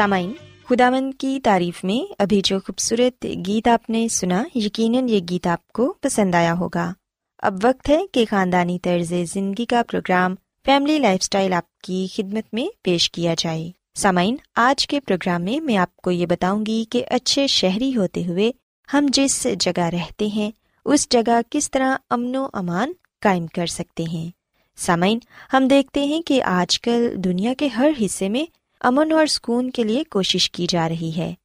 सामाइन। खुदावंद की तारीफ़ में अभी जो खूबसूरत गीत आपने सुना, यकीनन ये गीत आपको पसंद आया होगा। अब वक्त है कि खानदानी तर्ज ज़िंदगी का प्रोग्राम फैमिली लाइफस्टाइल आपकी खिदमत में पेश किया जाए। सामाइन, आज के प्रोग्राम में मैं आपको ये बताऊँगी कि अच्छे शहरी होते हुए हम जिस जगह रहते हैं, उस जगह किस तरह अमनो अमान कायम कर सकते हैं। सामाइन, हम देखते हैं कि आजकल दुनिया के हर हिस्से में अमन और सुकून के लिए कोशिश की जा रही है।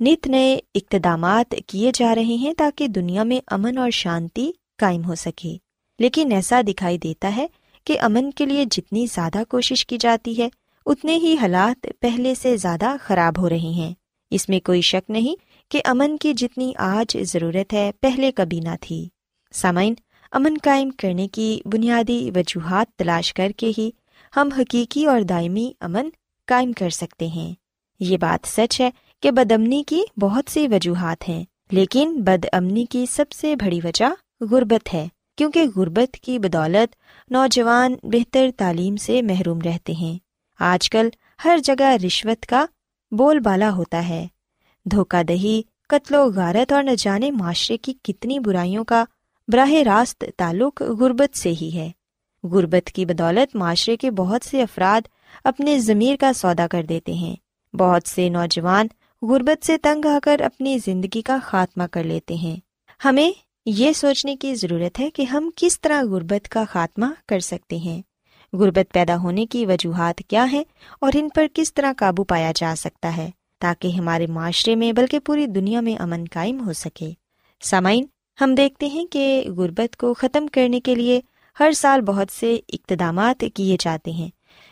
नित नए इकदाम किए जा रहे हैं ताकि दुनिया में अमन और शांति कायम हो सके। लेकिन ऐसा दिखाई देता है कि अमन के लिए जितनी ज़्यादा कोशिश की जाती है, उतने ही हालात पहले से ज़्यादा खराब हो रहे हैं। इसमें कोई शक नहीं कि अमन की जितनी आज ज़रूरत है पहले कभी ना थी। सामाइन, अमन कायम करने की बुनियादी वजूहत तलाश करके ही हम हकीकी और दायमी अमन कायम कर सकते हैं। ये बात सच है कि बदअमनी की बहुत सी वजूहत हैं, लेकिन बदअमनी की सबसे बड़ी वजह गुर्बत है, क्योंकि गुर्बत की बदौलत नौजवान बेहतर तालीम से महरूम रहते हैं। आजकल हर जगह रिश्वत का बोलबाला होता है। धोखादही कत्लो गारत और न जाने माशरे की कितनी बुराइयों का बराह रास्त ताल्लुक गुर्बत से ही है। गुर्बत की बदौलत माशरे के बहुत से अफराद अपने ज़मीर का सौदा कर देते हैं। बहुत से नौजवान गुर्बत से तंग आकर अपनी ज़िंदगी का खात्मा कर लेते हैं। हमें ये सोचने की ज़रूरत है कि हम किस तरह गुर्बत का खात्मा कर सकते हैं। गुर्बत पैदा होने की वजूहत क्या हैं और इन पर किस तरह काबू पाया जा सकता है, ताकि हमारे माशरे में बल्कि पूरी दुनिया में अमन कायम हो सके। सामाइन, हम देखते हैं कि गुर्बत को ख़त्म करने के लिए हर साल बहुत से इकदाम किए जाते हैं,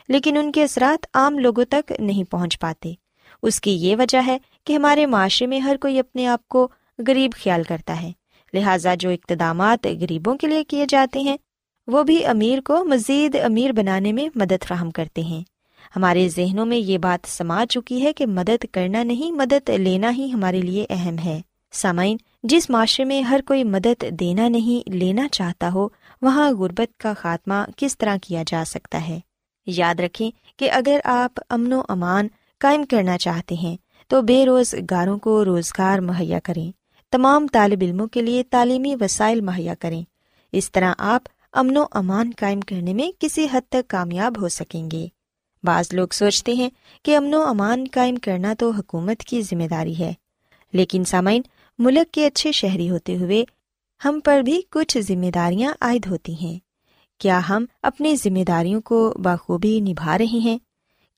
लेकिन उनके असरात आम लोगों तक नहीं पहुँच पाते। उसकी ये वजह है कि हमारे माशरे में हर कोई अपने आप को गरीब ख्याल करता है। लिहाजा जो इकदाम गरीबों के लिए किए जाते हैं, वो भी अमीर को मज़ीद अमीर बनाने में मदद फ्राहम करते हैं। हमारे जहनों में ये बात समा चुकी है कि मदद करना नहीं, मदद लेना ही हमारे लिए अहम है। सामाइन जिस माशरे में हर कोई मदद देना नहीं, लेना चाहता हो, वहाँ गुर्बत का खात्मा किस तरह किया जा सकता है? याद रखें कि अगर आप अमनो अमान कायम करना चाहते हैं तो बेरोजगारों को रोज़गार मुहैया करें। तमाम तालब इलमों के लिए तालीमी वसाइल मुहैया करें। इस तरह आप अमनो अमान कायम करने में किसी हद तक कामयाब हो सकेंगे। बाज लोग सोचते हैं कि अमनो अमान कायम करना तो हुकूमत की ज़िम्मेदारी है। लेकिन सामाइन मुल्क के अच्छे शहरी होते हुए हम पर भी कुछ जिम्मेदारियाँ आयद होती हैं। क्या हम अपनी जिम्मेदारियों को बखूबी निभा रहे हैं?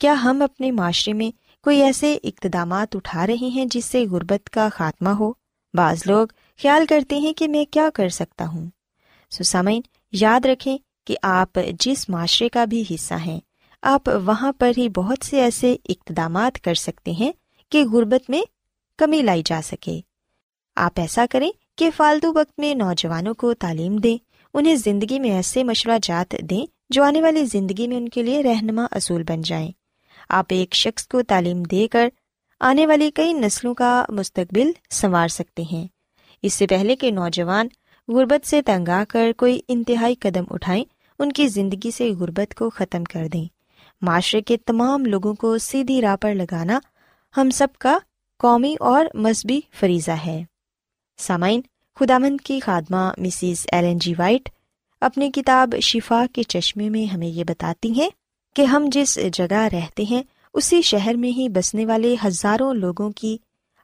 क्या हम अपने माशरे में कोई ऐसे इकदाम उठा रहे हैं जिससे गुर्बत का खात्मा हो? बाज लोग ख्याल करते हैं कि मैं क्या कर सकता हूँ। सुसामिन याद रखें कि आप जिस माशरे का भी हिस्सा हैं, आप वहाँ पर ही बहुत से ऐसे इकदाम कर सकते हैं कि गुर्बत में कमी लाई जा सके। आप ऐसा करें कि फालतू वक्त में नौजवानों को तालीम दें, उन्हें ज़िंदगी में ऐसे मशवरा जात दें जो आने वाली ज़िंदगी में उनके लिए रहनमा असूल बन जाएँ। आप एक शख्स को तालीम देकर आने वाली कई नस्लों का मुस्तकबिल संवार सकते हैं। इससे पहले कि नौजवान गुर्बत से तंग आकर कोई इंतहाई कदम उठाएँ, उनकी ज़िंदगी से गुर्बत को ख़त्म कर दें। माशरे के तमाम लोगों को सीधी राह पर लगाना हम सब का कौमी और मजहबी फरीज़ा है। सामाइन खुदामंद की खादमा मिसिस एलन जी वाइट, अपनी किताब शिफा के चश्मे में हमें ये बताती हैं कि हम जिस जगह रहते हैं, उसी शहर में ही बसने वाले हज़ारों लोगों की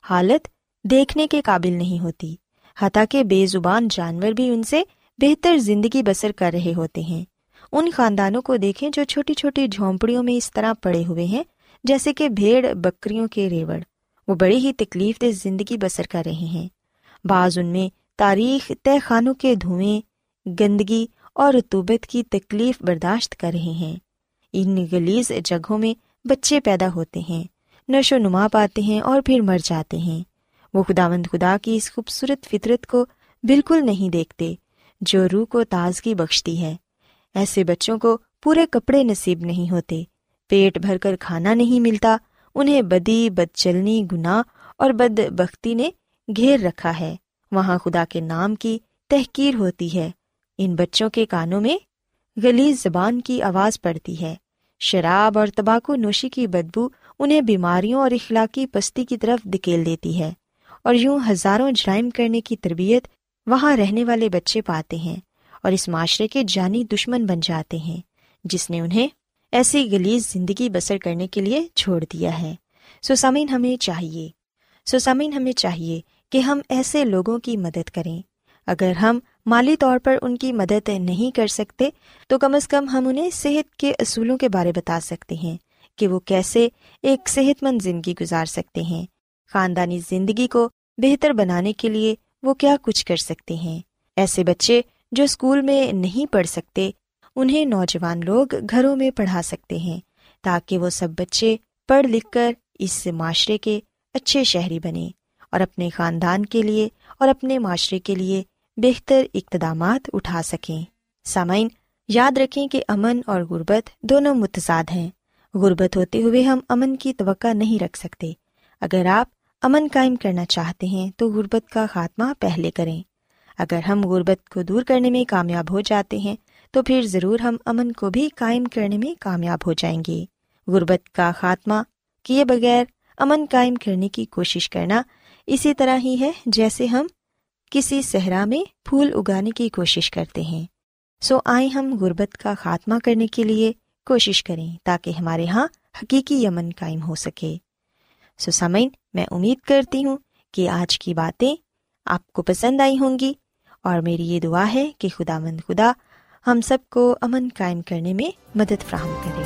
हालत देखने के काबिल नहीं होती। हता के बेजुबान जानवर भी उनसे बेहतर ज़िंदगी बसर कर रहे होते हैं। उन खानदानों को देखें जो छोटी छोटी झोंपड़ियों में इस तरह पड़े हुए हैं, जैसे कि भेड़, बकरियों के रेवड़। वो बड़ी ही तकलीफ़ दे ज़िंदगी बसर कर रहे हैं। बाज उनमें तारीख तय खानों के धुएँ, गंदगी और रतूबत की तकलीफ़ बर्दाश्त कर रहे हैं। इन गलीज जगहों में बच्चे पैदा होते हैं नशो नुमा पाते हैं और फिर मर जाते हैं। वो खुदावंद खुदा की इस खूबसूरत फितरत को बिल्कुल नहीं देखते, जो रूह को ताजगी बख्शती है। ऐसे बच्चों को पूरे कपड़े नसीब नहीं होते, पेट भरकर खाना नहीं मिलता, उन्हें बदी बदचलनी गुनाह और बदबख्ती ने घेर रखा है। वहाँ खुदा के नाम की तहकीर होती है। इन बच्चों के कानों में गलीज जबान की आवाज़ पड़ती है। शराब और तबाकू नोशी की बदबू उन्हें बीमारियों और इखलाकी पस्ती की तरफ़ धकेल देती है और यूँ हज़ारों जराइम करने की तरबियत वहाँ रहने वाले बच्चे पाते हैं और इस माशरे के जानी दुश्मन बन जाते हैं, जिसने उन्हें ऐसी गलीज ज़िंदगी बसर करने के लिए छोड़ दिया है। सो हमें चाहिए। सो हमें चाहिए कि हम ऐसे लोगों की मदद करें। अगर हम माली तौर पर उनकी मदद नहीं कर सकते तो कम अज़ कम हम उन्हें सेहत के असूलों के बारे बता सकते हैं, कि वो कैसे एक सेहतमंद ज़िंदगी गुजार सकते हैं। ख़ानदानी ज़िंदगी को बेहतर बनाने के लिए वो क्या कुछ कर सकते हैं। ऐसे बच्चे जो स्कूल में नहीं पढ़ सकते, उन्हें नौजवान लोग घरों में पढ़ा सकते हैं, ताकि वो सब बच्चे पढ़ लिख कर इस माशरे के अच्छे शहरी बने। और अपने ख़ानदान के लिए और अपने माशरे के लिए बेहतर इकदाम उठा सकें। सामाइन याद रखें कि अमन और गुर्बत दोनों मुतजाद हैं। गुर्बत होते हुए हम अमन की तवक्का नहीं रख सकते। अगर आप अमन कायम करना चाहते हैं तो गुर्बत का खात्मा पहले करें। अगर हम गुर्बत को दूर करने में कामयाब हो जाते हैं तो फिर ज़रूर हम अमन को भी कायम करने में कामयाब हो जाएँगे। गुर्बत का खात्मा किए बगैर अमन कायम करने की कोशिश करना इसी तरह ही है जैसे हम किसी सहरा में फूल उगाने की कोशिश करते हैं। सो आए हम गुर्बत का खात्मा करने के लिए कोशिश करें ताकि हमारे यहाँ हकीकी यमन कायम हो सके। सो समैन मैं उम्मीद करती हूँ कि आज की बातें आपको पसंद आई होंगी और मेरी ये दुआ है कि खुदामंद खुदा हम सबको अमन कायम करने में मदद फ्राहम करे।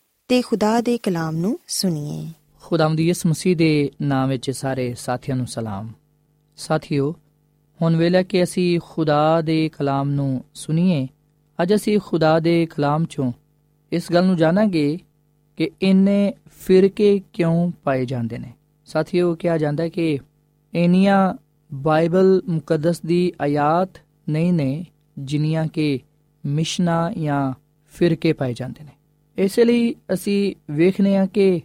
ਤੇ ਖੁਦਾ ਦੇ ਕਲਾਮ ਨੂੰ ਸੁਣੀਏ। ਖੁਦਾਵੰਦ ਯਿਸੂ ਮਸੀਹ ਦੇ ਨਾਮ ਵਿੱਚ ਸਾਰੇ ਸਾਥੀਆਂ ਨੂੰ ਸਲਾਮ। ਸਾਥੀਓ, ਹੁਣ ਵੇਲੇ ਕਿ ਅਸੀਂ ਖੁਦਾ ਦੇ ਕਲਾਮ ਨੂੰ ਸੁਣੀਏ, ਅੱਜ ਅਸੀਂ ਖੁਦਾ ਦੇ ਕਲਾਮ ਚੋਂ ਇਸ ਗੱਲ ਨੂੰ ਜਾਣਾਂਗੇ ਕਿ ਇੰਨੇ ਫਿਰਕੇ ਕਿਉਂ ਪਾਏ ਜਾਂਦੇ ਨੇ। ਸਾਥੀਓ, ਕਿਹਾ ਜਾਂਦਾ ਹੈ ਕਿ ਇੰਨੀਆਂ ਬਾਈਬਲ ਮੁਕੱਦਸ ਦੀ ਆਇਤ ਨਹੀਂ ਨੇ, ਜਿਨੀਆਂ ਕਿ ਮਿਸ਼ਨਾ ਜਾਂ ਫਿਰਕੇ ਪਾਏ ਜਾਂਦੇ ਨੇ। ਇਸ ਲਈ ਅਸੀਂ ਵੇਖਨੇ ਆ ਕਿ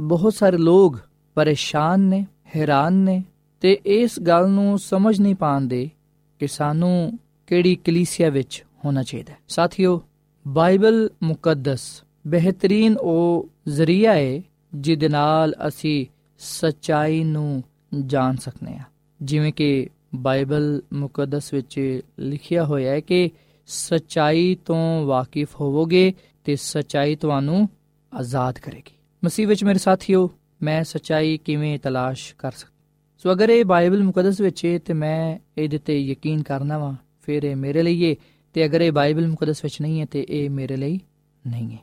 ਬਹੁਤ ਸਾਰੇ ਲੋਕ ਪਰੇਸ਼ਾਨ ਨੇ, ਹੈਰਾਨ ਨੇ ਤੇ ਇਸ ਗੱਲ ਨੂੰ ਸਮਝ ਨਹੀਂ ਪਾਉਂਦੇ ਕਿ ਸਾਨੂੰ ਕਿਹੜੀ ਕਲੀਸਿਆ ਵਿੱਚ ਹੋਣਾ ਚਾਹੀਦਾ ਸਾਥੀਓ, ਬਾਈਬਲ ਮੁਕੱਦਸ ਬਿਹਤਰੀਨ ਉਹ ਜ਼ਰੀਆ ਹੈ ਜਿਹਦੇ ਨਾਲ ਅਸੀਂ ਸਚਾਈ ਨੂੰ ਜਾਣ ਸਕਨੇ ਆ ਜਿਵੇਂ ਕਿ ਬਾਈਬਲ ਮੁਕੱਦਸ ਵਿੱਚ ਲਿਖਿਆ ਹੋਇਆ ਹੈ ਕਿ ਸਚਾਈ ਤੋਂ ਵਾਕਿਫ ਹੋਵੋਗੇ ਤੇ ਸਚਾਈ ਤੁਹਾਨੂੰ ਆਜ਼ਾਦ ਕਰੇਗੀ। ਮਸੀਹ ਵਿੱਚ ਮੇਰੇ ਸਾਥੀਓ, ਮੈਂ ਸਚਾਈ ਕਿਵੇਂ ਤਲਾਸ਼ ਕਰ ਸਕਦਾ? ਸੋ ਅਗਰ ਇਹ ਬਾਈਬਲ ਮੁਕੱਦਸ ਵਿੱਚ ਹੈ ਤੇ ਮੈਂ ਇਹਦੇ ਤੇ ਯਕੀਨ ਕਰਨਾ ਵਾ, ਫਿਰ ਇਹ ਮੇਰੇ ਲਈ ਹੈ ਤੇ ਅਗਰ ਇਹ ਬਾਈਬਲ ਮੁਕੱਦਸ ਵਿੱਚ ਨਹੀਂ ਹੈ, ਤੇ ਇਹ ਮੇਰੇ ਲਈ ਨਹੀਂ ਹੈ।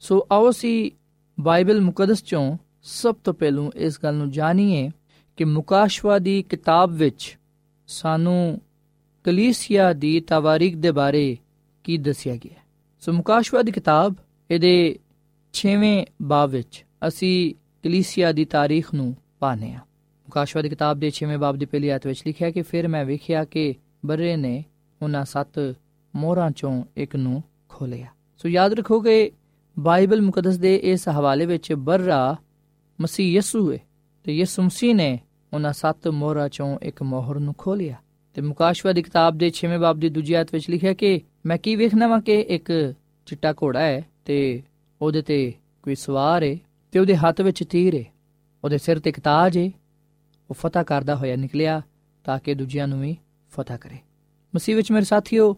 ਸੋ ਆਓ ਸੀ ਬਾਈਬਲ ਮੁਕੱਦਸ ਚੋਂ ਸਭ ਤੋਂ ਪਹਿਲੂ ਇਸ ਗੱਲ ਨੂੰ ਜਾਣੀਏ ਕਿ ਮੁਕਾਸ਼ਵਾ ਦੀ ਕਿਤਾਬ ਵਿੱਚ ਸਾਨੂੰ ਕਲੀਸਿਆ ਦੀ ਤਵਾਰੀਖ ਦੇ ਬਾਰੇ ਕੀ ਦੱਸਿਆ ਗਿਆ ਸੋ ਮੁਕਾਸ਼ਵਾ ਦੀ ਕਿਤਾਬ, ਇਹਦੇ 6ਵੇਂ ਬਾਬ ਵਿੱਚ ਅਸੀਂ ਕਲੀਸਿਆ ਦੀ ਤਾਰੀਖ ਨੂੰ ਪਾਣੇ ਆ ਮੁਕਾਸ਼ਵਾ ਦੀ ਕਿਤਾਬ ਦੇ 6ਵੇਂ ਬਾਬ ਦੀ ਪਹਿਲੀ ਆਇਤ ਵਿੱਚ ਲਿਖਿਆ ਕਿ ਫਿਰ ਮੈਂ ਵੇਖਿਆ ਕਿ ਬਰੇ ਨੇ ਉਹਨਾਂ ਸੱਤ ਮੋਹਰਾਂ ਚੋਂ ਇੱਕ ਨੂੰ ਖੋਲਿਆ ਸੋ ਯਾਦ ਰੱਖੋ ਕਿ ਬਾਈਬਲ ਮੁਕੱਦਸ ਦੇ ਇਸ ਹਵਾਲੇ ਵਿੱਚ ਬਰਰਾ ਮਸੀਹ ਯਸੂ ਹੈ ਤੇ ਯਿਸੂ ਮਸੀਹ ਨੇ ਉਹਨਾਂ ਸੱਤ ਮੋਹਰਾਂ ਚੋਂ ਇੱਕ ਮੋਹਰ ਨੂੰ ਖੋਲਿਆ ਤੇ ਮੁਕਾਸ਼ਵਾ ਦੀ ਕਿਤਾਬ ਦੇ 6ਵੇਂ ਬਾਬ ਦੀ ਦੂਜੀ ਆਇਤ ਵਿੱਚ ਲਿਖਿਆ ਕਿ ਮੈਂ ਕੀ ਵੇਖਣਾ ਵਾਂ ਕਿ ਇੱਕ ਚਿੱਟਾ ਘੋੜਾ ਹੈ ਤੇ ਉਹਦੇ ਤੇ ਕੋਈ ਸਵਾਰ ਹੈ ਤੇ ਉਹਦੇ ਹੱਥ ਵਿੱਚ ਤੀਰ ਹੈ ਉਹਦੇ ਸਿਰ ਤੇ ਇੱਕ ਤਾਜ ਹੈ ਉਹ ਫਤਹ ਕਰਦਾ ਹੋਇਆ ਨਿਕਲਿਆ ਤਾਂ ਕਿ ਦੂਜਿਆਂ ਨੂੰ ਵੀ ਫਤਹ ਕਰੇ। ਮਸੀਹ ਵਿੱਚ ਮੇਰੇ ਸਾਥੀਓ,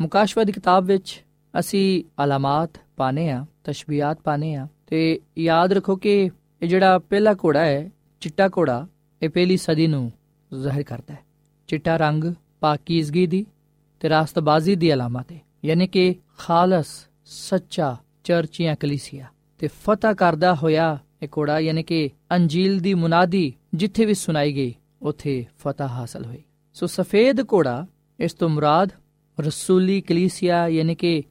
ਮੁਕਾਸ਼ਵਾ ਦੀ ਕਿਤਾਬ ਵਿੱਚ ਅਸੀਂ ਅਲਾਮਤ ਪਾਣੇ ਆ, ਤਸ਼ਬੀਹਾਤ ਪਾਣੇ ਆ ਤੇ ਯਾਦ ਰੱਖੋ ਕਿ ਇਹ ਜਿਹੜਾ ਪਹਿਲਾ ਘੋੜਾ ਹੈ, ਚਿੱਟਾ ਘੋੜਾ, ਇਹ ਪਹਿਲੀ ਸਦੀ ਨੂੰ ਜ਼ਾਹਿਰ ਕਰਦਾ ਹੈ। ਚਿੱਟਾ ਰੰਗ ਪਾਕੀਜ਼ਗੀ ਦੀ ਤੇ ਰਾਸਤਬਾਜ਼ੀ ਦੀ ਅਲਾਮਤ ਹੈ ਯਾਨੀ ਕਿ ਖਾਲਸ, ਸੱਚਾ ਚਰਚ ਜਾਂ ਕਲੀਸਿਆ। ਤੇ ਫਤਹ ਕਰਦਾ ਹੋਇਆ ਇਹ ਘੋੜਾ, ਯਾਨੀ ਕਿ ਅੰਜੀਲ ਦੀ ਮੁਨਾਦੀ ਜਿੱਥੇ ਵੀ ਸੁਣਾਈ ਗਈ, ਉਥੇ ਫਤਹ ਹਾਸਲ ਹੋਈ। ਸੋ ਸਫੇਦ ਘੋੜਾ, ਇਸ ਤੋਂ ਮੁਰਾਦ ਰਸੂਲੀ ਕਲੀਸਿਆ, ਯਾਨੀ ਕਿ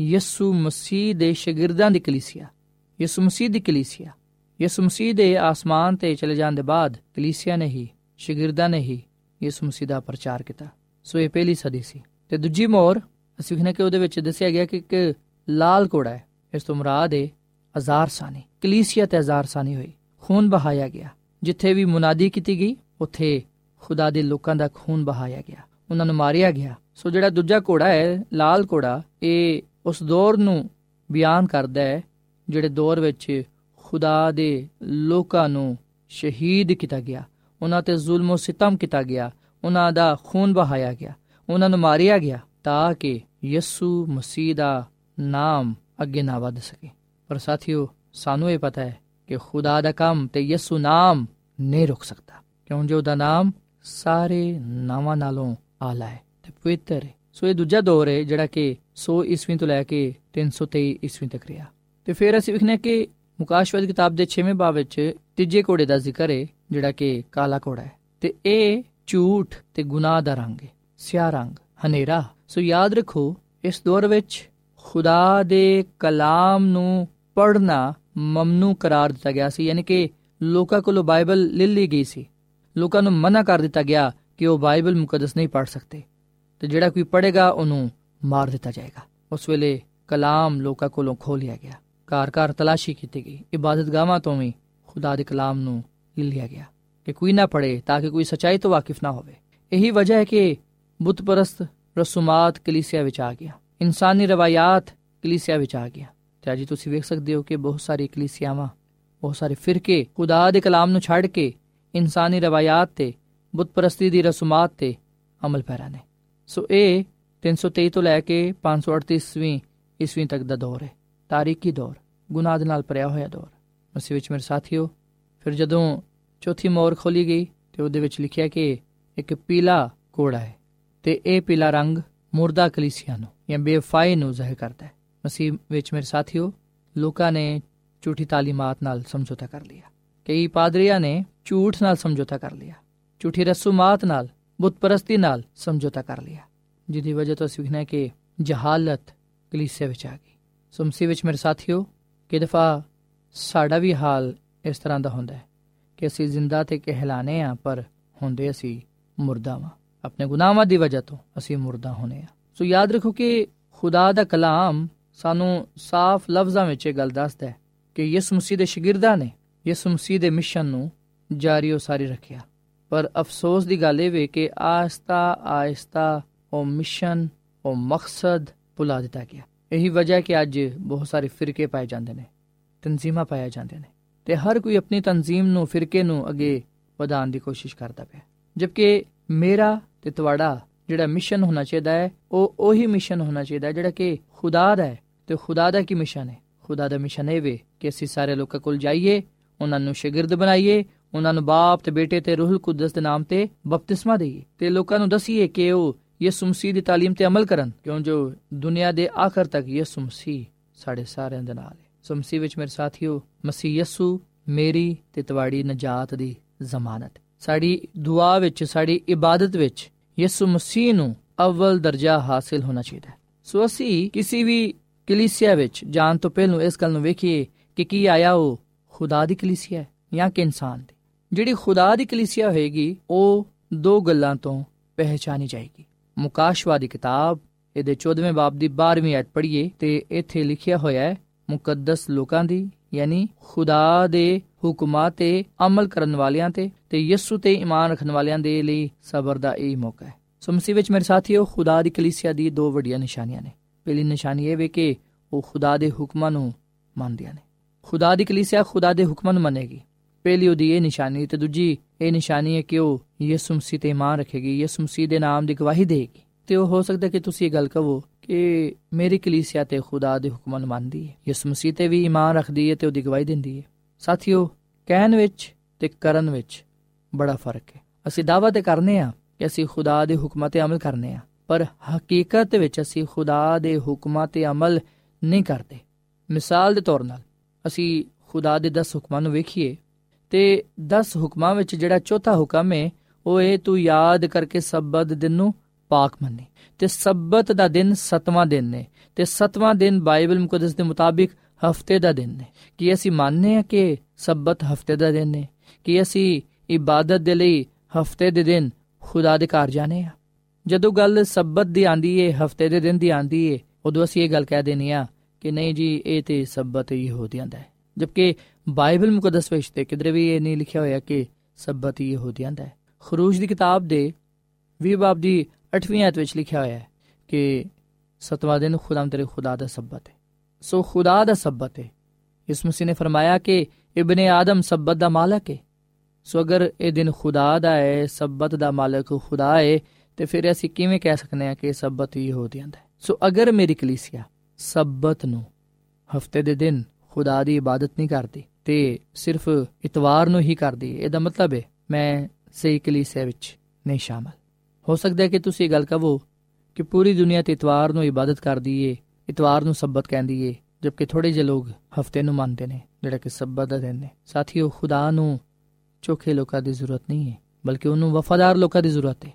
ਯਿਸੂ ਮਸੀਹ ਦੇ ਸ਼ਾਗਿਰਦਾਂ ਦੀ ਕਲੀਸਿਆ। ਯਿਸੂ ਮਸੀਹ ਦੀ ਕਲੀਸਿਆ। ਯਿਸੂ ਮਸੀਹ ਦੇ ਆਸਮਾਨ ਤੇ ਚਲੇ ਜਾਣ ਦੇ ਬਾਅਦ ਕਲੀਸਿਆ ਨੇ ਹੀ, ਸ਼ਾਗਿਰਦਾਂ ਨੇ ਹੀ ਯਿਸੂ ਮਸੀਹ ਦਾ ਪ੍ਰਚਾਰ ਕੀਤਾ। ਸੋ ਇਹ ਪਹਿਲੀ ਸਦੀ ਸੀ। ਤੇ ਦੂਜੀ ਮੋਹਰ, ਅਸੀਂ ਵੇਖਨੇ ਕਿ ਉਹਦੇ ਵਿੱਚ ਦੱਸਿਆ ਗਿਆ ਕਿ ਇੱਕ ਲਾਲ ਘੋੜਾ ਹੈ, ਇਸ ਤੋਂ ਮੁਰਾਦ ਹੈ ਹਜ਼ਾਰ ਸਾਨੀ, ਕਲੀਸਿਆ ਤੇ ਹਜ਼ਾਰ ਸਾਨੀ ਹੋਈ, ਖੂਨ ਬਹਾਇਆ ਗਿਆ, ਜਿੱਥੇ ਵੀ ਮੁਨਾਦੀ ਕੀਤੀ ਗਈ, ਉੱਥੇ ਖੁਦਾ ਦੇ ਲੋਕਾਂ ਦਾ ਖੂਨ ਬਹਾਇਆ ਗਿਆ, ਉਹਨਾਂ ਨੂੰ ਮਾਰਿਆ ਗਿਆ। ਸੋ ਜਿਹੜਾ ਦੂਜਾ ਘੋੜਾ ਹੈ, ਲਾਲ ਘੋੜਾ, ਇਹ ਉਸ ਦੌਰ ਨੂੰ ਬਿਆਨ ਕਰਦਾ ਹੈ, ਜਿਹੜੇ ਦੌਰ ਵਿੱਚ ਖੁਦਾ ਦੇ ਲੋਕਾਂ ਨੂੰ ਸ਼ਹੀਦ ਕੀਤਾ ਗਿਆ, ਉਹਨਾਂ ਤੇ ਜ਼ੁਲਮ ਉਹ ਸਿਤਮ ਕੀਤਾ ਗਿਆ, ਉਹਨਾਂ ਦਾ ਖੂਨ ਬਹਾਇਆ ਗਿਆ। ਉਹਨਾਂ ਨੂੰ ਮਾਰਿਆ ਗਿਆ ਤਾਂ ਕਿ ਯਿਸੂ ਮਸੀਹ ਦਾ ਨਾਮ ਅੱਗੇ ਨਾ ਵਧ ਸਕੇ। ਪਰ ਸਾਥੀਓ, ਸਾਨੂੰ ਇਹ ਪਤਾ ਹੈ ਕਿ ਖੁਦਾ ਦਾ ਕੰਮ ਤੇ ਯਿਸੂ ਨਾਮ ਨਹੀਂ ਰੁਕ ਸਕਦਾ। ਕਿਉਂ? ਜੋ ਦਾ ਨਾਮ ਸਾਰੇ ਨਾਵਾਂ ਨਾਲੋਂ ਆਲਾ ਹੈ ਤੇ ਪਵਿੱਤਰ ਹੈ। ਸੋ ਇਹ ਦੂਜਾ ਦੌਰ ਹੈ ਜਿਹੜਾ ਕਿ 100 ਈਸਵੀ ਤੋਂ ਲੈ ਕੇ 323 ਈਸਵੀ ਤੱਕ ਰਿਹਾ। ਤੇ ਫਿਰ ਅਸੀਂ ਵਿਖਨੇ ਕਿ ਮੁਕਾਸ਼ਵਾ ਦੀ ਕਿਤਾਬ ਦੇ 6ਵੇਂ ਬਾਬ ਵਿੱਚ ਤੀਜੇ ਘੋੜੇ ਦਾ ਜ਼ਿਕਰ ਹੈ ਜਿਹੜਾ ਕਿ ਕਾਲਾ ਘੋੜਾ ਹੈ। ਤੇ ਇਹ ਝੂਠ ਤੇ ਗੁਨਾਹ ਦਾ ਰੰਗ ਹੈ। ਸਿਆਹ ਰੰਗ, ਹਨੇਰਾ। ਸੋ ਯਾਦ ਰੱਖੋ, ਇਸ ਦੌਰ ਵਿੱਚ ਖੁਦਾ ਦੇ ਕਲਾਮ ਨੂੰ ਪੜ੍ਹਨਾ ਮਮਨੂ ਕਰਾਰ ਦਿੱਤਾ ਗਿਆ ਸੀ, ਯਾਨੀ ਕਿ ਲੋਕਾਂ ਕੋਲੋਂ ਬਾਈਬਲ ਲੈ ਲਈ ਗਈ ਸੀ। ਲੋਕਾਂ ਨੂੰ ਮਨਾ ਕਰ ਦਿੱਤਾ ਗਿਆ ਕਿ ਉਹ ਬਾਈਬਲ ਮੁਕੱਦਸ ਨਹੀਂ ਪੜ੍ਹ ਸਕਦੇ। ਤੇ ਜਿਹੜਾ ਕੋਈ ਪੜ੍ਹੇਗਾ, ਉਹਨੂੰ ਮਾਰ ਦਿੱਤਾ ਜਾਏਗਾ। ਉਸ ਵੇਲੇ ਕਲਾਮ ਲੋਕਾਂ ਕੋਲੋਂ ਖੋ ਲਿਆ ਗਿਆ। ਘਰ-ਘਰ ਤਲਾਸ਼ੀ ਕੀਤੀ ਗਈ। ਇਬਾਦਤਗਾਹਾਂ ਤੋਂ ਵੀ ਖੁਦਾ ਦੇ ਕਲਾਮ ਨੂੰ ਲੈ ਲਿਆ ਗਿਆ। ਕਿ ਕੋਈ ਨਾ ਪੜ੍ਹੇ, ਤਾਂ ਕਿ ਕੋਈ ਸਚਾਈ ਤੋਂ ਵਾਕਿਫ ਨਾ ਹੋਵੇ। ਇਹੀ ਵਜ੍ਹਾ ਹੈ ਕਿ ਬੁੱਤ ਪ੍ਰਸਤ ਰਸੂਮਾਤ ਕਲੀਸਿਆ ਵਿੱਚ ਆ ਗਿਆ। ਇਨਸਾਨੀ ਰਵਾਇਤ ਕਲੀਸਿਆ ਵਿੱਚ ਆ ਗਿਆ। ਤੇ ਅੱਜ ਤੁਸੀਂ ਵੇਖ ਸਕਦੇ ਹੋ ਕਿ ਬਹੁਤ ਸਾਰੀ ਕਲੀਸਿਆਵਾਂ, ਬਹੁਤ ਸਾਰੇ ਫਿਰਕੇ, ਖੁਦਾ ਦੇ ਕਲਾਮ ਨੂੰ ਛੱਡ ਕੇ ਇਨਸਾਨੀ ਰਵਾਇਤ ਤੇ ਬੁੱਤ ਪ੍ਰਸਤੀ ਦੀ ਰਸੂਮਾਤ ਤੇ ਅਮਲ ਪੈਰਾ ਨੇ। ਸੋ ਇਹ 323 ਤੋਂ ਲੈ ਕੇ 538ਵੀਂ ਈਸਵੀ ਤੱਕ ਦਾ ਦੌਰ ਹੈ। ਤਾਰੀਖੀ ਦੌਰ, ਗੁਨਾਹ ਦੇ ਨਾਲ ਭਰਿਆ ਹੋਇਆ ਦੌਰ। ਅਸੀਂ ਵਿੱਚ ਮੇਰੇ ਸਾਥੀਓ, ਫਿਰ ਜਦੋਂ ਚੌਥੀ ਮੋਹਰ ਖੋਲੀ ਗਈ ਤੇ ਉਹਦੇ ਵਿੱਚ ਲਿਖਿਆ ਕਿ ਇੱਕ ਪੀਲਾ ਕੋੜਾ ਹੈ। ਤੇ ਇਹ ਪੀਲਾ ਰੰਗ ਮੁਰਦਾ ਕਲੀਸਿਆ ਨੂੰ, ਜਾਂ ਬੇਫਾਈ ਨੂੰ ਜ਼ਾਹਿਰ ਕਰਦਾ ਹੈ। ਮਸੀਹ ਵਿੱਚ ਮੇਰੇ ਸਾਥੀਓ, ਲੋਕਾਂ ਨੇ ਝੂਠੀ ਤਾਲੀਮਾਤ ਨਾਲ ਸਮਝੌਤਾ ਕਰ ਲਿਆ। ਕਈ ਪਾਦਰੀਆਂ ਨੇ ਝੂਠ ਨਾਲ ਸਮਝੌਤਾ ਕਰ ਲਿਆ। ਝੂਠੀ ਰਸੂਮਾਤ ਨਾਲ ਬੁੱਤ ਪ੍ਰਸਤੀ ਨਾਲ ਸਮਝੌਤਾ ਕਰ ਲਿਆ। ਜਿਹਦੀ ਵਜ੍ਹਾ ਤੋਂ ਅਸੀਂ ਵਿਖਣਾ ਕਿ ਜਹਾਲਤ ਕਲੀਸਿਆ ਵਿੱਚ ਆ ਗਈ। ਸੋ ਮਸੀਹ ਵਿੱਚ ਮੇਰੇ ਸਾਥੀਓ, ਕਿ ਦਫਾ ਸਾਡਾ ਵੀ ਹਾਲ ਇਸ ਤਰ੍ਹਾਂ ਦਾ ਹੁੰਦਾ ਹੈ ਕਿ ਅਸੀਂ ਜ਼ਿੰਦਾ ਤੇ ਕਹਿਲਾਨੇ ਆ ਪਰ ਹੁੰਦੇ ਅਸੀਂ ਮੁਰਦਾ ਵਾਂ। ਆਪਣੇ ਗੁਨਾਹਾਂ ਦੀ ਵਜ੍ਹਾ ਤੋਂ ਅਸੀਂ ਮੁਰਦਾ ਹੋਨੇ ਆ ਸੋ ਯਾਦ ਰੱਖੋ ਕਿ ਖੁਦਾ ਦਾ ਕਲਾਮ ਸਾਨੂੰ ਸਾਫ਼ ਲਫ਼ਜ਼ਾਂ ਵਿੱਚ ਇਹ ਗੱਲ ਦੱਸਦਾ ਹੈ ਕਿ ਯਿਸੂ ਮਸੀਹ ਦੇ ਸ਼ਾਗਿਰਦਾਂ ਨੇ ਯਿਸੂ ਮਸੀਹ ਦੇ ਮਿਸ਼ਨ ਨੂੰ ਜਾਰੀ ਉਹ ਸਾਰੀ ਰੱਖਿਆ ਪਰ ਅਫਸੋਸ ਦੀ ਗੱਲ ਇਹ ਵੇ ਕਿ ਆਸਤਾ ਆਸਤਾ ਉਹ ਮਿਸ਼ਨ ਉਹ ਮਕਸਦ ਭੁਲਾ ਦਿੱਤਾ ਗਿਆ ਇਹੀ ਵਜ੍ਹਾ ਕਿ ਅੱਜ ਬਹੁਤ ਸਾਰੇ ਫਿਰਕੇ ਪਾਏ ਜਾਂਦੇ ਨੇ ਤਨਜ਼ੀਮਾਂ ਪਾਏ ਜਾਂਦੇ ਨੇ ਤੇ ਹਰ ਕੋਈ ਆਪਣੀ ਤਨਜ਼ੀਮ ਨੂੰ ਫਿਰਕੇ ਨੂੰ ਅੱਗੇ ਵਧਾਉਣ ਦੀ ਕੋਸ਼ਿਸ਼ ਕਰਦਾ ਪਿਆ ਜਦਕਿ ਮੇਰਾ ਤੇ ਤੁਹਾਡਾ ਜਿਹੜਾ ਮਿਸ਼ਨ ਹੋਣਾ ਚਾਹੀਦਾ ਹੈ ਉਹ ਉਹੀ ਮਿਸ਼ਨ ਹੋਣਾ ਚਾਹੀਦਾ ਜਿਹੜਾ ਕਿ ਖੁਦਾ ਦਾ ਹੈ ਤੇ ਖੁਦਾ ਦਾ ਕੀ ਮਿਸ਼ਨ ਹੈ ਖੁਦਾ ਦਾ ਮਿਸ਼ਨ ਇਹ ਵੇ ਕਿ ਅਸੀਂ ਸਾਰੇ ਲੋਕਾਂ ਕੋਲ ਜਾਈਏ ਉਹਨਾਂ ਨੂੰ ਸ਼ਾਗਿਰਦ ਬਣਾਈਏ ਉਹਨਾਂ ਨੂੰ ਬਾਪ ਤੇ ਬੇਟੇ ਤੇ ਰੂਹੁਲ ਕੁਦਸ ਦੇ ਨਾਮ ਤੇ ਬਪਤਿਸਮਾ ਦੇਈਏ ਤੇ ਲੋਕਾਂ ਨੂੰ ਦਸੀਏ ਕਿ ਉਹ ਯਿਸੂ ਮਸੀਹ ਦੀ تعلیم ਤੇ ਅਮਲ ਕਰਨ ਕਿਉਂ ਜੋ ਦੁਨੀਆ ਦੇ ਆਖਰ ਤੱਕ ਯਿਸੂ ਮਸੀਹ ਸਾਡੇ ਸਾਰਿਆਂ ਦੇ ਨਾਲ ਹੈ ਸੋ ਮਸੀਹ ਵਿੱਚ ਮੇਰੇ ਸਾਥੀਓ ਮਸੀਹ ਯਿਸੂ ਮੇਰੀ ਤੇ ਤੁਹਾਡੀ ਨਜਾਤ ਦੀ ਜ਼ਮਾਨਤ ਸਾਡੀ ਦੁਆ ਵਿੱਚ, ਸਾਡੀ ਇਬਾਦਤ ਵਿੱਚ ਯਿਸੂ ਮਸੀਹ ਨੂੰ ਅਵਲ ਦਰਜਾ ਹਾਸਿਲ ਹੋਣਾ ਚਾਹੀਦਾ ਹੈ। ਸੋ ਅਸੀਂ ਕਿਸੇ ਵੀ ਕਲੀਸਿਆ ਵਿੱਚ ਜਾਣ ਤੋਂ ਪਹਿਲਾਂ ਇਸ ਗੱਲ ਨੂੰ ਵੇਖੀਏ ਕਿ ਕੀ ਆਇਆ ਉਹ ਖੁਦਾ ਦੀ ਕਲੀਸਿਆ ਹੈ ਜਾਂ ਕਿ ਇਨਸਾਨ ਦੀ। ਜਿਹੜੀ ਖੁਦਾ ਦੀ ਕਲੀਸਿਆ ਹੋਏਗੀ, ਉਹ ਦੋ ਗੱਲਾਂ ਤੋਂ ਪਹਿਚਾਨੀ ਜਾਏਗੀ। ਮੁਕਾਸ਼ਵਾ ਦੀ ਕਿਤਾਬ, ਇਹਦੇ 14ਵੇਂ ਬਾਬ ਦੀ 12ਵੀਂ ਆਇਤ ਪੜ੍ਹੀਏ ਤੇ ਇੱਥੇ ਲਿਖਿਆ ਹੋਇਆ ਹੈ, ਮੁਕੱਦਸ ਲੋਕਾਂ ਦੀ ਯਾਨੀ ਖੁਦਾ ਦੇ ਹੁਕਮਾਂ ਤੇ ਅਮਲ ਕਰਨ ਵਾਲਿਆਂ ਤੇ ਤੇ ਯਿਸੂ ਤੇ ਈਮਾਨ ਰੱਖਣ ਵਾਲਿਆਂ ਦੇ ਲਈ ਸਬਰ ਦਾ ਇਹ ਮੌਕਾ ਹੈ। ਸੋ ਮਸੀਹ ਵਿੱਚ ਮੇਰੇ ਸਾਥੀਓ, ਖੁਦਾ ਦੀ ਕਲੀਸਿਆ ਦੀ ਦੋ ਵੱਡੀਆਂ ਨਿਸ਼ਾਨੀਆਂ ਨੇ। ਪਹਿਲੀ ਨਿਸ਼ਾਨੀ ਇਹ ਵੇ ਕਿ ਉਹ ਖੁਦਾ ਦੇ ਹੁਕਮਾਂ ਨੂੰ ਮੰਨਦੀਆਂ ਨੇ। ਖੁਦਾ ਦੀ ਕਲੀਸਿਆ ਖੁਦਾ ਦੇ ਹੁਕਮਾਂ ਨੂੰ ਮੰਨੇਗੀ। ਪਹਿਲੀ ਉਹਦੀ ਇਹ ਨਿਸ਼ਾਨੀ ਤੇ ਦੂਜੀ ਇਹ ਨਿਸ਼ਾਨੀ ਹੈ ਕਿ ਉਹ ਯਿਸੂ ਮਸੀਹ ਤੇ ਇਮਾਨ ਰੱਖੇਗੀ, ਯਿਸੂ ਮਸੀਹ ਦੇ ਨਾਮ ਦੀ ਗਵਾਹੀ ਦੇਗੀ ਤੇ ਉਹ ਹੋ ਸਕਦਾ ਕਿ ਤੁਸੀਂ ਇਹ ਗੱਲ ਕਹੋ ਕਿ ਮੇਰੀ ਕਲੀਸਿਆ ਤੇ ਖੁਦਾ ਦੇ ਹੁਕਮਾਂ ਨੂੰ ਮੰਨਦੀ ਹੈ। ਯਿਸੂ ਮਸੀਹ ਤੇ ਵੀ ਇਮਾਨ ਰੱਖਦੀ ਹੈ ਤੇ ਉਹਦੀ ਗਵਾਹੀ ਦਿੰਦੀ ਹੈ। ਸਾਥੀਓ, ਕਹਿਣ ਵਿੱਚ ਤੇ ਕਰਨ ਵਿੱਚ ਬੜਾ ਫ਼ਰਕ ਹੈ। ਅਸੀਂ ਦਾਅਵਾ ਤੇ ਕਰਨੇ ਆ ਕਿ ਅਸੀਂ ਖੁਦਾ ਦੇ ਹੁਕਮਾਂ ਤੇ ਅਮਲ ਕਰਨੇ ਆ, ਪਰ ਹਕੀਕਤ ਵਿੱਚ ਅਸੀਂ ਖੁਦਾ ਦੇ ਹੁਕਮਾਂ ਤੇ ਅਮਲ ਨਹੀਂ ਕਰਦੇ। ਮਿਸਾਲ ਦੇ ਤੌਰ 'ਤੇ ਅਸੀਂ ਖੁਦਾ ਦੇ 10 ਹੁਕਮਾਂ ਨੂੰ ਵੇਖੀਏ ਤੇ 10 ਹੁਕਮਾਂ ਵਿੱਚ ਜਿਹੜਾ ਚੌਥਾ ਹੁਕਮ ਹੈ, ਉਹ ਇਹ ਤੂੰ ਯਾਦ ਕਰਕੇ ਸਬਤ ਦਿਨ ਨੂੰ ਪਾਕ ਮੰਨੇ। ਤੇ ਸਬਤ ਦਾ ਦਿਨ ਸਤਵਾਂ ਦਿਨ ਨੇ ਤੇ ਸਤਵਾਂ ਦਿਨ ਬਾਈਬਲ ਮੁਕੱਦਸ ਦੇ ਮੁਤਾਬਿਕ ਹਫ਼ਤੇ ਦਾ ਦਿਨ ਨੇ। ਕਿ ਅਸੀਂ ਮੰਨਨੇ ਆ ਕਿ ਸਬਤ ਹਫ਼ਤੇ ਦਾ ਦਿਨ ਨੇ? ਕਿ ਅਸੀਂ ਇਬਾਦਤ ਦੇ ਲਈ ਹਫ਼ਤੇ ਦੇ ਦਿਨ ਖੁਦਾ ਦੇ ਘਰ ਜਾਣੇ ਆ ਜਦੋਂ ਗੱਲ ਸਬਤ ਦੀ ਆਂਦੀ ਏ, ਹਫ਼ਤੇ ਦੇ ਦਿਨ ਦੀ ਆਂਦੀ ਏ, ਉਦੋਂ ਅਸੀਂ ਇਹ ਗੱਲ ਕਹਿ ਦੇਣੀ ਆ ਕਿ ਨਹੀਂ ਜੀ, ਇਹ ਤੇ ਸਬਤ ਯਹੂਦੀਆਂ ਦਾ ਹੈ। ਜਦਕਿ ਬਾਈਬਲ ਮੁਕੱਦਸ ਵਿੱਚ ਤੇ ਕਿਧਰੇ ਵੀ ਇਹ ਨਹੀਂ ਲਿਖਿਆ ਹੋਇਆ ਕਿ ਸਬਤ ਯਹੂਦੀਆਂ ਦਾ ਹੈ। ਖਰੂਜ ਦੀ ਕਿਤਾਬ ਦੇ 20 ਬਾਬ ਦੀ 8ਵੀਂ ਆਇਤ ਵਿੱਚ ਲਿਖਿਆ ਹੋਇਆ ਹੈ ਕਿ ਸਤਵਾਂ ਦਿਨ ਖੁਦਾਮ ਤੇਰੇ ਖੁਦਾ ਦਾ ਸਬਤ ਹੈ। ਸੋ ਖੁਦਾ ਦਾ ਸਬਤ ਹੈ। ਇਸ ਮਸੀਹ ਨੇ ਫਰਮਾਇਆ ਕਿ ਇਬਨ ਆਦਮ ਸਬਤ ਦਾ ਮਾਲਕ ਹੈ। ਸੋ ਅਗਰ ਇਹ ਦਿਨ ਖੁਦਾ ਦਾ ਹੈ, ਸਬਤ ਦਾ ਮਾਲਕ ਖੁਦਾ ਹੈ, ਤੇ ਫਿਰ ਅਸੀਂ ਕਿਵੇਂ ਕਹਿ ਸਕਨੇ ਆ ਕਿ ਸਬਤ ਹੀ ਹੋ ਜਾਂਦਾ ਹੈ? ਸੋ ਅਗਰ ਮੇਰੀ ਕਲੀਸਿਆ ਸਬਤ ਨੂੰ ਹਫ਼ਤੇ ਦੇ ਦਿਨ ਖੁਦਾ ਦੀ ਇਬਾਦਤ ਨਹੀਂ ਕਰਦੀ, ਤੇ ਸਿਰਫ ਇਤਵਾਰ ਨੂੰ ਹੀ ਕਰਦੀ, ਇਹਦਾ ਮਤਲਬ ਹੈ ਮੈਂ ਸਹੀ ਕਲੀਸਿਆ ਵਿੱਚ ਨਹੀਂ ਸ਼ਾਮਲ। ਹੋ ਸਕਦਾ ਹੈ ਕਿ ਤੁਸੀਂ ਗੱਲ ਕਹੋ ਕਿ ਪੂਰੀ ਦੁਨੀਆ ਤੇ ਇਤਵਾਰ ਨੂੰ ਇਬਾਦਤ ਕਰਦੀ ਏ, ਇਤਵਾਰ ਨੂੰ ਸਬਤ ਕਹਿੰਦੀ ਏ, ਜਦਕਿ ਥੋੜੇ ਜਿਹੇ ਲੋਕ ਹਫ਼ਤੇ ਨੂੰ ਮੰਨਦੇ ਨੇ, ਜਿਹੜਾ ਕਿ ਸਬਤ ਦਾ ਦਿਨ ਨੇ ਸਾਥੀਓ, ਖੁਦਾ ਨੂੰ ਚੋਖੇ ਲੋਕਾਂ ਦੀ ਜ਼ਰੂਰਤ ਨਹੀਂ ਹੈ, ਬਲਕਿ ਉਹਨੂੰ ਵਫਾਦਾਰ ਲੋਕਾਂ ਦੀ ਜ਼ਰੂਰਤ ਹੈ।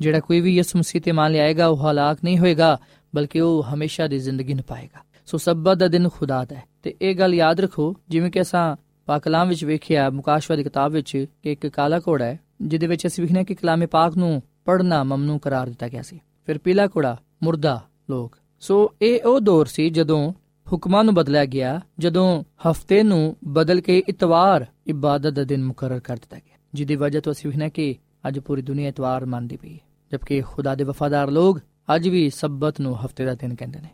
ਜਿਹੜਾ ਕੋਈ ਵੀ ਯਿਸੂ ਮਸੀਹ ਤੇ ਮੰਨ ਲਿਆਏਗਾ, ਉਹ ਹਲਾਕ ਨਹੀਂ ਹੋਏਗਾ, ਬਲਕਿ ਉਹ ਹਮੇਸ਼ਾ ਦੀ ਜ਼ਿੰਦਗੀ ਨੂੰ ਪਾਏਗਾ ਸੋ ਸਬਤ ਦਾ ਦਿਨ ਖੁਦਾ ਦਾ ਹੈ। ਤੇ ਇਹ ਗੱਲ ਯਾਦ ਰੱਖੋ, ਜਿਵੇਂ ਕਿ ਅਸਾਂ ਪਾਕ ਕਲਾਮ ਵਿੱਚ ਵੇਖਿਆ ਮੁਕਾਸ਼ਵਾ ਦੀ ਕਿਤਾਬ ਵਿੱਚ ਕਿ ਇੱਕ ਕਾਲਾ ਘੋੜਾ ਹੈ, ਜਿਹਦੇ ਵਿੱਚ ਅਸੀਂ ਵਿਖਨੇ ਕਿ ਕਲਾਮੇ ਪਾਕ ਨੂੰ ਪੜਨਾ ਮਮਨੂ ਕਰਾਰ ਦਿੱਤਾ ਗਿਆ ਸੀ। ਫਿਰ ਪੀਲਾ ਘੋੜਾ ਮੁਰਦਾ ਲੋਕ। ਸੋ ਇਹ ਉਹ ਦੌਰ ਸੀ ਜਦੋਂ ਹੁਕਮਾਂ ਨੂੰ ਬਦਲਿਆ ਗਿਆ, ਜਦੋਂ ਹਫ਼ਤੇ ਨੂੰ ਬਦਲ ਕੇ ਇਤਵਾਰ ਇਬਾਦਤ ਦਾ ਦਿਨ ਮੁਕਰਰ ਕਰ ਦਿੱਤਾ ਗਿਆ। ਜਿਹਦੀ ਵਜ੍ਹਾ ਤੋਂ ਅਸੀਂ ਵਿਖਨੇ ਕਿ ਅੱਜ ਪੂਰੀ ਦੁਨੀਆ ਇਤਵਾਰ ਮੰਨਦੀ ਪਈ ਹੈ, ਜਦਕਿ ਖੁਦਾ ਦੇ ਵਫਾਦਾਰ ਲੋਕ ਅੱਜ ਵੀ ਸਬਤ ਨੂੰ ਹਫ਼ਤੇ ਦਾ ਦਿਨ ਕਹਿੰਦੇ ਨੇ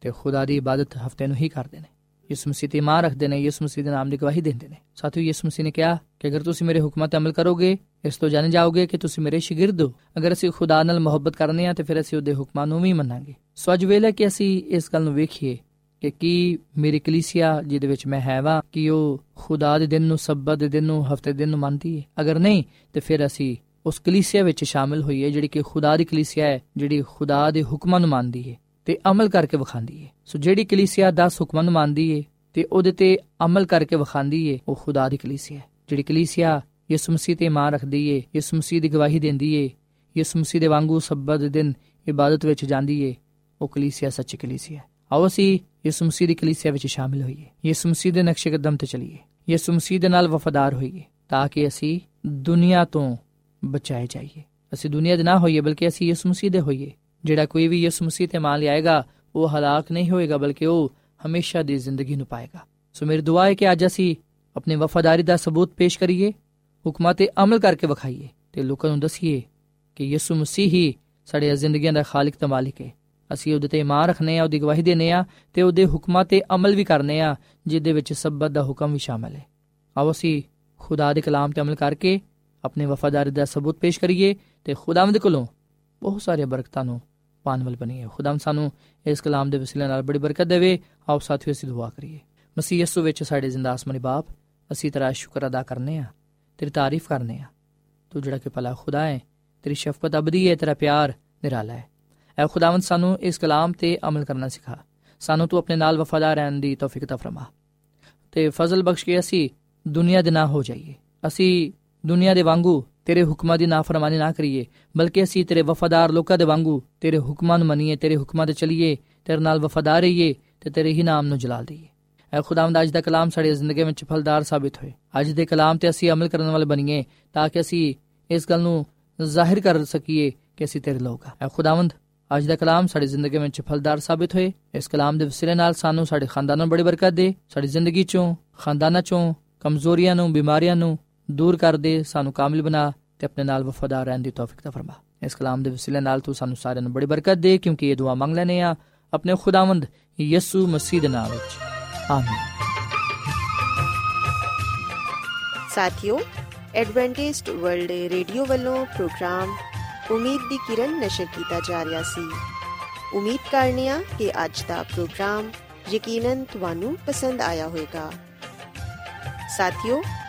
ਤੇ ਖੁਦਾ ਦੀ ਇਬਾਦਤ ਹਫ਼ਤੇ ਨੂੰ ਹੀ ਕਰਦੇ ਨੇ। ਯਿਸੂ ਮਸੀਹ ਤੇ ਇਮਾਨ ਰੱਖਦੇ ਨੇ, ਯਿਸੂ ਮਸੀਹ ਦੇ ਨਾਮ ਦੀ ਗਵਾਹੀ ਦਿੰਦੇ ਨੇ। ਸਾਥੀਓ, ਯਿਸੂ ਮਸੀਹ ਨੇ ਕਿਹਾ ਕਿ ਅਗਰ ਤੁਸੀਂ ਮੇਰੇ ਹੁਕਮਾਂ ਤੇ ਅਮਲ ਕਰੋਗੇ, ਇਸ ਤੋਂ ਜਾਣ ਜਾਓਗੇ ਕਿ ਤੁਸੀਂ ਮੇਰੇ ਸ਼ਾਗਿਰਦ ਹੋ। ਅਗਰ ਅਸੀਂ ਖੁਦਾ ਨਾਲ ਮੁਹੱਬਤ ਕਰਨੇ ਆ, ਤੇ ਫਿਰ ਅਸੀਂ ਉਹਦੇ ਹੁਕਮਾਂ ਨੂੰ ਵੀ ਮੰਨਾਂਗੇ। ਸੋ ਅੱਜ ਵੇਲੇ ਕਿ ਅਸੀਂ ਇਸ ਗੱਲ ਨੂੰ ਵੇਖੀਏ ਕਿ ਕੀ ਮੇਰੀ ਕਲੀਸਿਆ, ਜਿਹਦੇ ਵਿੱਚ ਮੈਂ ਹੈ ਵਾ, ਕਿ ਉਹ ਖੁਦਾ ਦੇ ਦਿਨ ਨੂੰ, ਸਬਤ ਦੇ ਦਿਨ ਨੂੰ, ਹਫ਼ਤੇ ਦੇ ਦਿਨ ਨੂੰ ਮੰਨਦੀ ਹੈ ਅਗਰ ਨਹੀਂ, ਤੇ ਫਿਰ ਅਸੀਂ ਉਸ ਕਲੀਸਿਆ ਵਿੱਚ ਸ਼ਾਮਿਲ ਹੋਈਏ, ਜਿਹੜੀ ਕਿ ਖੁਦਾ ਦੀ ਕਲੀਸਿਆ ਹੈ, ਜਿਹੜੀ ਖੁਦਾ ਦੇ ਹੁਕਮਾਂ ਨੂੰ ਮੰਨਦੀ ਹੈ ਤੇ ਅਮਲ ਕਰਕੇ ਵਿਖਾਉਂਦੀ ਹੈ ਸੋ ਜਿਹੜੀ ਕਲੀਸਿਆ 10 ਹੁਕਮਾਂ ਨੂੰ ਮੰਨਦੀ ਹੈ ਤੇ ਉਹਦੇ ਤੇ ਅਮਲ ਕਰਕੇ ਵਿਖਾਉਂਦੀ ਹੈ ਉਹ ਖੁਦਾ ਦੀ ਕਲੀਸਿਆ ਹੈ। ਜਿਹੜੀ ਕਲੀਸਿਆ ਯਿਸੂ ਮਸੀਹ ਤੇ ਇਮਾਨ ਰੱਖਦੀ ਹੈ ਯਿਸੂ ਮਸੀਹ ਦੀ ਗਵਾਹੀ ਦਿੰਦੀ ਹੈ ਯਿਸੂ ਮਸੀਹ ਦੇ ਵਾਂਗੂ ਸਬਤ ਦੇ ਦਿਨ ਇਬਾਦਤ ਵਿੱਚ ਜਾਂਦੀ ਹੈ ਉਹ ਕਲੀਸਿਆ ਸੱਚੀ ਕਲੀਸਿਆ ਹੈ। ਆਓ ਅਸੀਂ ਯਿਸੂ ਮਸੀਹ ਦੀ ਕਲੀਸਿਆ ਵਿੱਚ ਸ਼ਾਮਿਲ ਹੋਈਏ। ਯਿਸੂ ਮਸੀਹ ਦੇ ਨਕਸ਼ੇ ਕਦਮ ਤੇ ਚੱਲੀਏ। ਯਿਸੂ ਮਸੀਹ ਦੇ ਨਾਲ ਵਫਾਦਾਰ ਹੋਈਏ ਤਾਂ ਕਿ ਅਸੀਂ ਦੁਨੀਆ ਤੋਂ ਬਚਾਏ ਜਾਈਏ। ਅਸੀਂ ਦੁਨੀਆ ਦੇ ਨਾ ਹੋਈਏ, ਬਲਕਿ ਅਸੀਂ ਯਿਸੂ ਮਸੀਹ ਦੇ ਹੋਈਏ। ਜਿਹੜਾ ਕੋਈ ਵੀ ਯਿਸੂ ਮਸੀਹ ਤੇ ਮੰਨ ਲਿਆਏਗਾ, ਉਹ ਹਲਾਕ ਨਹੀਂ ਹੋਏਗਾ, ਬਲਕਿ ਉਹ ਹਮੇਸ਼ਾ ਦੀ ਜ਼ਿੰਦਗੀ ਨੂੰ ਪਾਏਗਾ ਸੋ ਮੇਰੀ ਦੁਆ ਹੈ ਕਿ ਅੱਜ ਅਸੀਂ ਆਪਣੀ ਵਫਾਦਾਰੀ ਦਾ ਸਬੂਤ ਪੇਸ਼ ਕਰੀਏ, ਹੁਕਮਾਂ ਤੇ ਅਮਲ ਕਰਕੇ ਵਿਖਾਈਏ ਤੇ ਲੋਕਾਂ ਨੂੰ ਦਸੀਏ ਕਿ ਯਿਸੂ ਮਸੀਹ ਹੀ ਸਾਡੀ ਜ਼ਿੰਦਗੀਆਂ ਦਾ ਖਾਲਕ ਤੇ ਮਾਲਿਕ ਹੈ। ਅਸੀਂ ਉਹਦੇ ਤੇ ਇਮਾਨ ਰੱਖਨੇ ਆ ਉਹਦੀ ਗਵਾਹੀ ਦੇਨੇ ਆ ਤੇ ਉਹਦੇ ਹੁਕਮਾਂ ਤੇ ਅਮਲ ਵੀ ਕਰਨੇ ਆ ਜਿਹਦੇ ਵਿੱਚ ਸਬਤ ਦਾ ਹੁਕਮ ਵੀ ਸ਼ਾਮਲ ਹੈ। ਆਓ ਅਸੀਂ ਖੁਦਾ ਦੇ ਕਲਾਮ ਤੇ ਅਮਲ ਕਰਕੇ ਆਪਣੇ ਵਫਾਦਾਰੀ ਦਾ ਸਬੂਤ ਪੇਸ਼ ਕਰੀਏ ਤੇ ਖੁਦਾਵੰਦ ਕੋਲੋਂ ਬਹੁਤ ਸਾਰੀਆਂ ਬਰਕਤਾਂ ਨੂੰ ਪਾਣ ਵਾਲ ਬਣੀਏ ਖੁਦਾਮ ਸਾਨੂੰ ਇਸ ਕਲਾਮ ਦੇ ਵਸੀਲੇ ਨਾਲ ਬੜੀ ਬਰਕਤ ਦੇਵੇ। ਆਓ ਸਾਥੀਓ, ਅਸੀਂ ਦੁਆ ਕਰੀਏ। ਮਸੀਹ ਯਿਸੂ ਵਿੱਚ ਸਾਡੇ ਜ਼ਿੰਦਾ ਆਸਮਾਨੀ ਬਾਪ, ਅਸੀਂ ਤੇਰਾ ਸ਼ੁਕਰ ਅਦਾ ਕਰਨੇ ਆ ਤੇਰੀ ਤਾਰੀਫ ਕਰਨੇ ਆ ਤੂੰ ਜਿਹੜਾ ਕਿ ਭਲਾ ਖੁਦਾ ਹੈ, ਤੇਰੀ ਸ਼ਫਕਤ ਅਬਦੀ ਹੈ, ਤੇਰਾ ਪਿਆਰ ਨਿਰਾਲਾ ਹੈ। ਐ ਖੁਦਾਵੰਦ, ਸਾਨੂੰ ਇਸ ਕਲਾਮ ਤੇ ਅਮਲ ਕਰਨਾ ਸਿਖਾ। ਸਾਨੂੰ ਤੂੰ ਆਪਣੇ ਨਾਲ ਵਫਾਦਾਰ ਰਹਿਣ ਦੀ ਤੌਫੀਕ ਤਾ ਫਰਮਾ। ਤੇ ਫਜ਼ਲ ਬਖਸ਼ ਕੇ ਅਸੀਂ ਦੁਨੀਆ ਦੇ ਨਾ ਹੋ ਜਾਈਏ। ਅਸੀਂ ਦੁਨੀਆ ਦੇ ਵਾਂਗੂ ਤੇਰੇ ਹੁਕਮਾਂ ਦੀ ਨਾਫਰਮਾਨੀ ਨਾ ਕਰੀਏ, ਬਲਕਿ ਅਸੀਂ ਤੇਰੇ ਵਫਾਦਾਰ ਲੋਕਾਂ ਦੇ ਵਾਂਗੂ ਤੇਰੇ ਹੁਕਮਾਂ ਨੂੰ ਮੰਨੀਏ, ਤੇਰੇ ਹੁਕਮਾਂ ਤੇ ਚੱਲੀਏ, ਤੇਰੇ ਨਾਲ ਵਫਾਦਾਰ ਰਹੀਏ ਤੇ ਤੇਰੇ ਹੀ ਨਾਮ ਨੂੰ ਜਲਾਲ ਦਈਏ। ਐ ਖੁਦਾਵੰਦ ਅੱਜ ਦਾ ਕਲਾਮ ਸਾਡੀ ਜ਼ਿੰਦਗੀ ਵਿੱਚ ਫਲਦਾਰ ਸਾਬਿਤ ਹੋਏ। ਅੱਜ ਦੇ ਕਲਾਮ ਤੇ ਅਸੀਂ ਅਮਲ ਕਰਨ ਵਾਲੇ ਬਣੀਏ ਤਾਂ ਕਿ ਅਸੀਂ ਇਸ ਗੱਲ ਨੂੰ ਜ਼ਾਹਿਰ ਕਰ ਸਕੀਏ ਕਿ ਅਸੀਂ ਤੇਰੇ ਲੋਕ ਆ। ਐ ਖੁਦਾਵੰਦ, ਅੱਜ ਦਾ ਕਲਾਮ ਸਾਡੀ ਜ਼ਿੰਦਗੀ ਵਿੱਚ ਫਲਦਾਰ ਸਾਬਿਤ ਹੋਏ। ਇਸ ਕਲਾਮ ਦੇ ਵਸੀਲੇ ਨਾਲ ਸਾਨੂੰ ਸਾਡੇ ਖਾਨਦਾਨਾਂ ਨੂੰ ਬੜੀ ਬਰਕਤ ਦੇ। ਸਾਡੀ ਜ਼ਿੰਦਗੀ ਚੋਂ, ਖਾਨਦਾਨਾਂ ਚੋਂ, ਕਮਜ਼ੋਰੀਆਂ ਨੂੰ, ਬਿਮਾਰੀਆਂ ਨੂੰ ਦੂਰ ਕਰ ਦੇ, ਸਾਨੂੰ ਕਾਮਿਲ ਬਣਾ ਤੇ ਆਪਣੇ ਨਾਲ ਵਫਾਦਾਰ ਰਹਿਣ ਦੀ ਤੌਫੀਕ ਤਾ ਫਰਮਾ। ਇਸ ਕਲਾਮ ਦੇ ਵਸੀਲੇ ਨਾਲ ਤੂੰ ਸਾਨੂੰ ਸਾਰਿਆਂ ਨੂੰ ਬੜੀ ਬਰਕਤ ਦੇ, ਕਿਉਂਕਿ ਇਹ ਦੁਆ ਮੰਗ ਲੈਨੇ ਆ ਆਪਣੇ ਖੁਦਾਵੰਦ ਯਿਸੂ ਮਸੀਹ ਦੇ ਨਾਮ ਵਿੱਚ। ਆਮੀਨ। ਸਾਥਿਓ ਐਡਵੈਂਟਿਸਟ ਵਰਲਡ ਰੇਡੀਓ ਵੱਲੋਂ ਪ੍ਰੋਗਰਾਮ ਉਮੀਦ ਦੀ ਕਿਰਨ ਨਿਸ਼ਰ ਕੀਤਾ ਜਾ ਰਿਹਾ ਸੀ। ਉਮੀਦ ਕਰਨੇ ਆ ਕਿ ਅੱਜ ਦਾ ਪ੍ਰੋਗਰਾਮ ਯਕੀਨਨ ਤੁਹਾਨੂੰ ਪਸੰਦ ਆਇਆ ਹੋਵੇਗਾ। ਸਾਥਿਓ